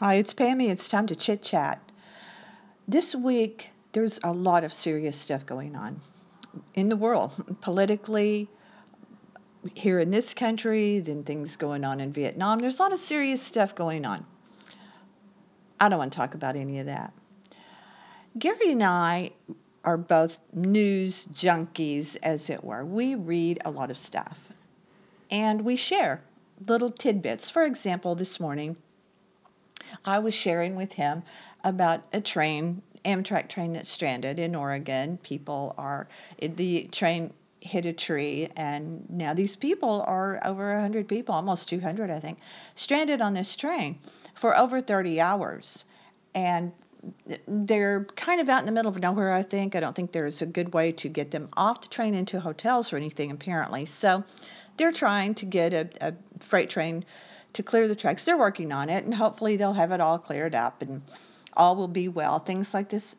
Hi, it's Pammy. It's time to chit chat. This week, there's a lot of serious stuff going on in the world, politically, here in this country, then things going on in Vietnam. There's a lot of serious stuff going on. I don't want to talk about any of that. Gary and I are both news junkies, as it were. We read a lot of stuff and we share little tidbits. For example, this morning, I was sharing with him about a train, Amtrak train that's stranded in Oregon. People are, the train hit a tree, and now these people are over 100 people, almost 200, I think, stranded on this train for over 30 hours. And they're kind of out in the middle of nowhere, I think. I don't think there's a good way to get them off the train into hotels or anything, apparently. So they're trying to get a, a freight train to clear the tracks. They're working on it, and hopefully they'll have it all cleared up and all will be well. Things like this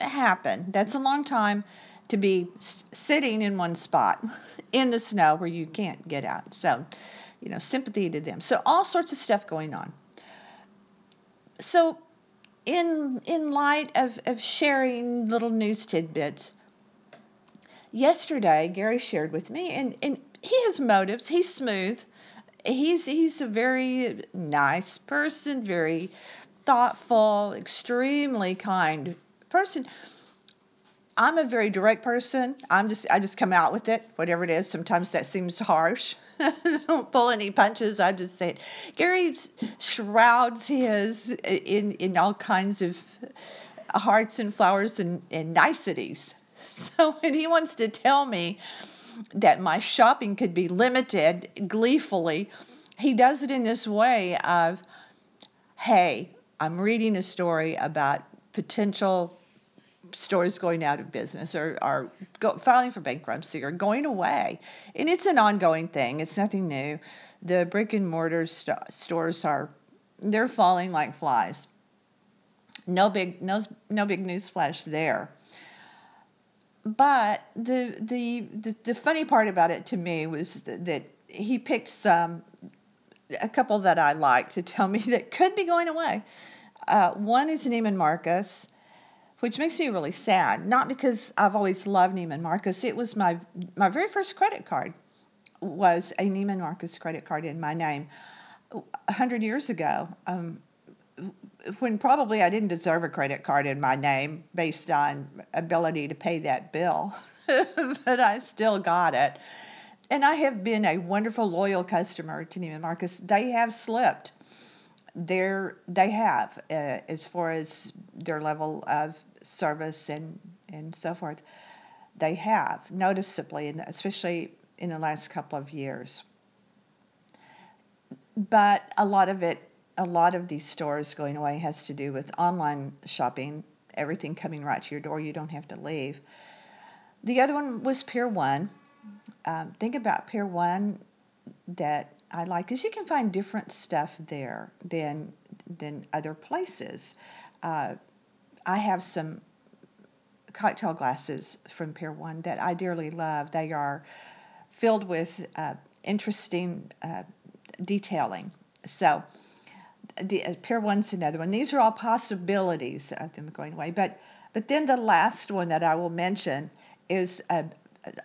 happen. That's a long time to be sitting in one spot in the snow where you can't get out. So, you know, sympathy to them. So all sorts of stuff going on. So in in light of, of sharing little news tidbits, yesterday Gary shared with me and, and he has motives. He's smooth he's he's a very nice person, very thoughtful, extremely kind person. I'm a very direct person. I'm just I just come out with it, whatever it is. Sometimes that seems harsh. don't pull any punches. I just say it. Gary shrouds his in in all kinds of hearts and flowers and, and niceties. So when he wants to tell me that my shopping could be limited gleefully, he does it in this way of, hey, I'm reading a story about potential stores going out of business or, go, filing for bankruptcy or going away. And it's an ongoing thing. It's nothing new. The brick and mortar st- stores are they're falling like flies. No big no no big news flash there but the, the the the funny part about it to me was that, that he picked some a couple that I like to tell me that could be going away. Uh, one is Neiman Marcus, which makes me really sad. Not because I've always loved Neiman Marcus. It was my my very first credit card was a Neiman Marcus credit card in my name a hundred years ago. Um, when probably I didn't deserve a credit card in my name based on ability to pay that bill, but I still got it. And I have been a wonderful, loyal customer to Neiman Marcus. They have slipped. They're, they have, uh, as far as their level of service and, and so forth. They have noticeably, and especially in the last couple of years. But a lot of it a lot of these stores going away has to do with online shopping, everything coming right to your door. You don't have to leave. The other one was Pier 1. Um, think about Pier 1 that I like is you can find different stuff there than than other places. Uh, I have some cocktail glasses from Pier 1 that I dearly love. They are filled with uh, interesting uh, detailing. So uh, Pier One's another one. These are all possibilities of them going away. But but then the last one that I will mention is a,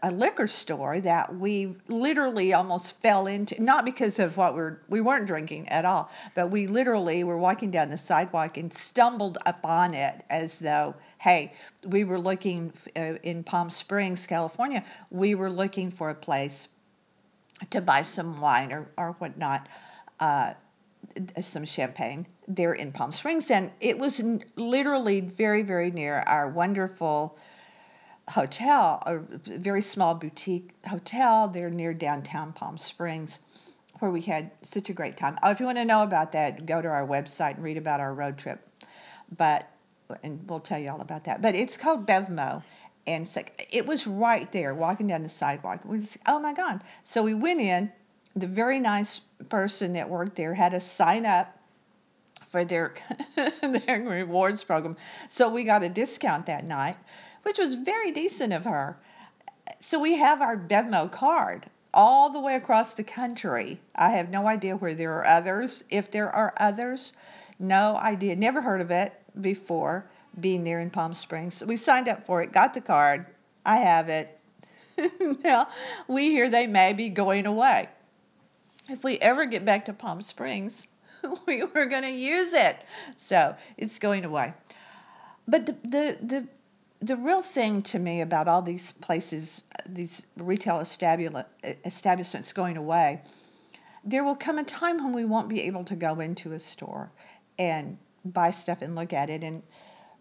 a liquor store that we literally almost fell into, not because of what we're we weren't drinking at all, but we literally were walking down the sidewalk and stumbled upon it as though, hey, we were looking uh, in Palm Springs, California, we were looking for a place to buy some wine or or whatnot. Uh, Uh, some champagne there in Palm Springs, and it was literally very, very near our wonderful hotel, a very small boutique hotel there near downtown Palm Springs, where we had such a great time. Oh, if you want to know about that, go to our website and read about our road trip. But and we'll tell you all about that. But it's called Bevmo, and so it was right there, walking down the sidewalk. Oh my god! So we went in the very nice person that worked there had us sign up for their their rewards program. So we got a discount that night, which was very decent of her. So we have our Bevmo card. all the way across the country. I have no idea where there are others. If there are others, no idea. Never heard of it before being there in Palm Springs. We signed up for it, got the card. I have it. now, we hear they may be going away. If we ever get back to Palm Springs, we were going to use it. So it's going away. But the, the, the, the real thing to me about all these places, these retail establishments going away, there will come a time when we won't be able to go into a store and buy stuff and look at it. And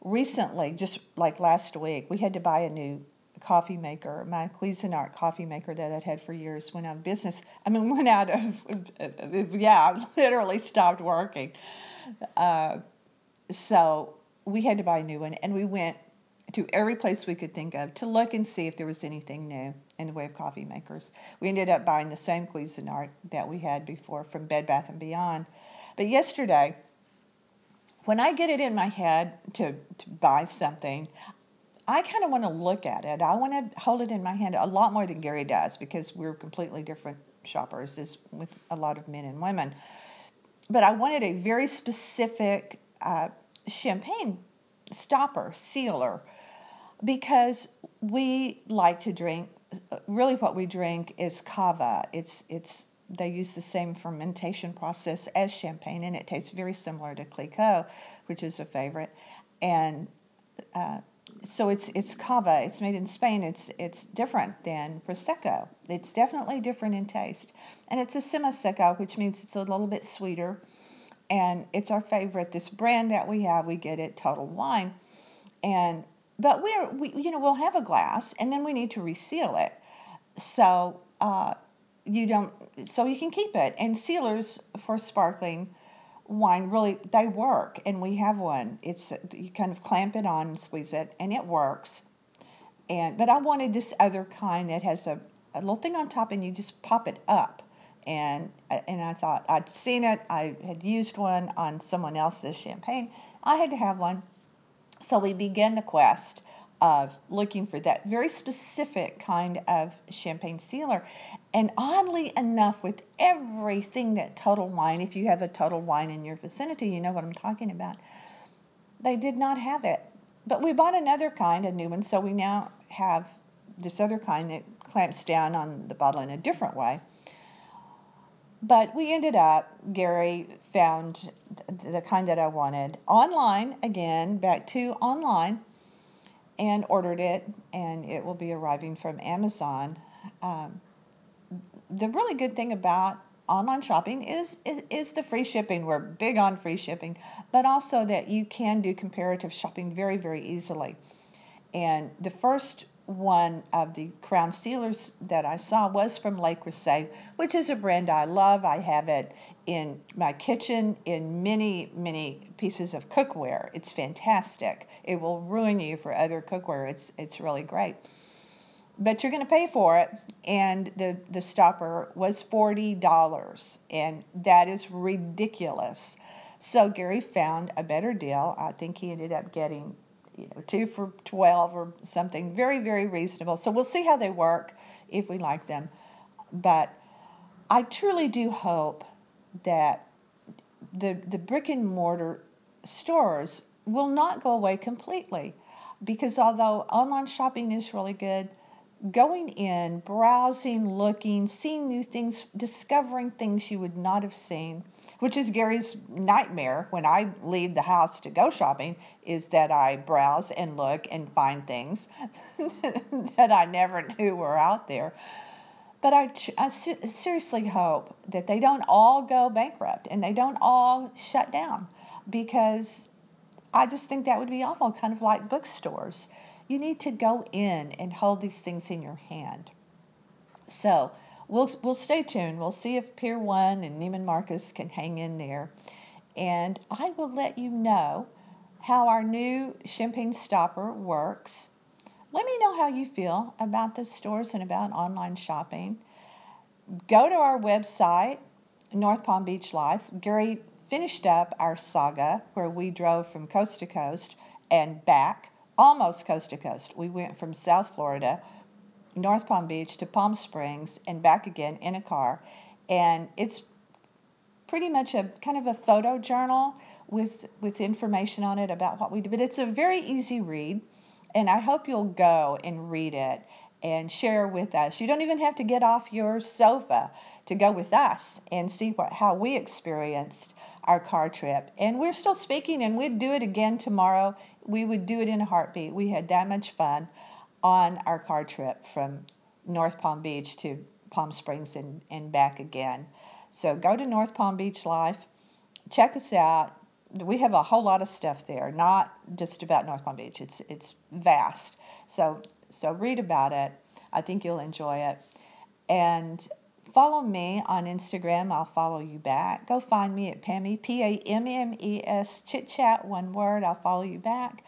recently, just like last week, we had to buy a new coffee maker. My Cuisinart coffee maker that I'd had for years went out of business. I mean, went out of, yeah, literally stopped working. Uh, so we had to buy a new one, and we went to every place we could think of to look and see if there was anything new in the way of coffee makers. We ended up buying the same Cuisinart that we had before from Bed Bath and Beyond. But yesterday, when I get it in my head to, to buy something, I kind of want to look at it. I want to hold it in my hand a lot more than Gary does because we're completely different shoppers as with a lot of men and women. But I wanted a very specific uh, champagne stopper, sealer, because we like to drink. Really, what we drink is cava. It's it's they use the same fermentation process as champagne, and it tastes very similar to Clicquot, which is a favorite. And uh, so it's it's cava. It's made in Spain. It's it's different than prosecco. It's definitely different in taste, and it's a semisecco, which means it's a little bit sweeter. And it's our favorite. This brand that we have, we get it Total Wine, and but we're we you know we'll have a glass and then we need to reseal it. So uh, you don't so you can keep it. And sealers for sparkling wine really they work and we have one. It's you kind of clamp it on and squeeze it and it works. And but i wanted this other kind that has a, a little thing on top and you just pop it up. And and i thought i'd seen it. I had used one on someone else's champagne. I had to have one. So we began the quest of looking for that very specific kind of champagne sealer. And oddly enough, with everything that Total Wine, if you have a Total Wine in your vicinity, you know what I'm talking about, they did not have it. But we bought another kind, a new one, so we now have this other kind that clamps down on the bottle in a different way. But we ended up, Gary found the kind that I wanted online, again, back to online and ordered it, and it will be arriving from Amazon. Um, the really good thing about online shopping is, is, is the free shipping. We're big on free shipping, but also that you can do comparative shopping very very easily. And the first one of the crown sealers that I saw was from Le Creuset, which is a brand I love. I have it in my kitchen in many, many pieces of cookware. It's fantastic. It will ruin you for other cookware. It's it's really great. But you're going to pay for it, and the the stopper was forty dollars, and that is ridiculous. So Gary found a better deal. I think he ended up getting you know, two for 12 or something. Very, very reasonable. So we'll see how they work if we like them. But I truly do hope that the, the brick and mortar stores will not go away completely because although online shopping is really good, going in, browsing, looking, seeing new things, discovering things you would not have seen, which is Gary's nightmare when I leave the house to go shopping, is that I browse and look and find things that I never knew were out there. But I, I seriously hope that they don't all go bankrupt and they don't all shut down because I just think that would be awful, kind of like bookstores you need to go in and hold these things in your hand. So we'll we'll stay tuned. We'll see if Pier One and Neiman Marcus can hang in there, and I will let you know how our new champagne stopper works. Let me know how you feel about the stores and about online shopping. Go to our website, North Palm Beach Life. Gary finished up our saga where we drove from coast to coast and back almost coast to coast. We went from South Florida North Palm Beach to Palm Springs and back again in a car. And it's pretty much a kind of a photo journal with with information on it about what we do. But it's a very easy read, and I hope you'll go and read it and share with us. You don't even have to get off your sofa to go with us and see what how we experienced our car trip. And we're still speaking, and we'd do it again tomorrow. We would do it in a heartbeat. We had that much fun on our car trip from North Palm Beach to Palm Springs and, and back again. So go to North Palm Beach Life, check us out. We have a whole lot of stuff there, not just about North Palm Beach. It's it's vast. So so read about it. I think you'll enjoy it. And follow me on Instagram. I'll follow you back. Go find me at Pammy, P A M M E S, chit chat, one word. I'll follow you back.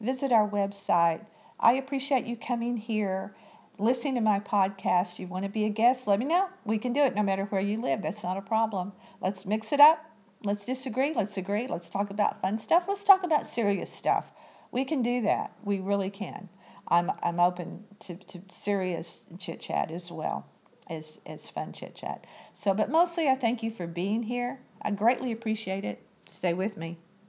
Visit our website. I appreciate you coming here, listening to my podcast. You want to be a guest? Let me know. We can do it no matter where you live. That's not a problem. Let's mix it up. Let's disagree. Let's agree. Let's talk about fun stuff. Let's talk about serious stuff. We can do that. We really can. I'm I'm open to, to serious chit chat as well as as fun chit chat. So, but mostly I thank you for being here. I greatly appreciate it. Stay with me.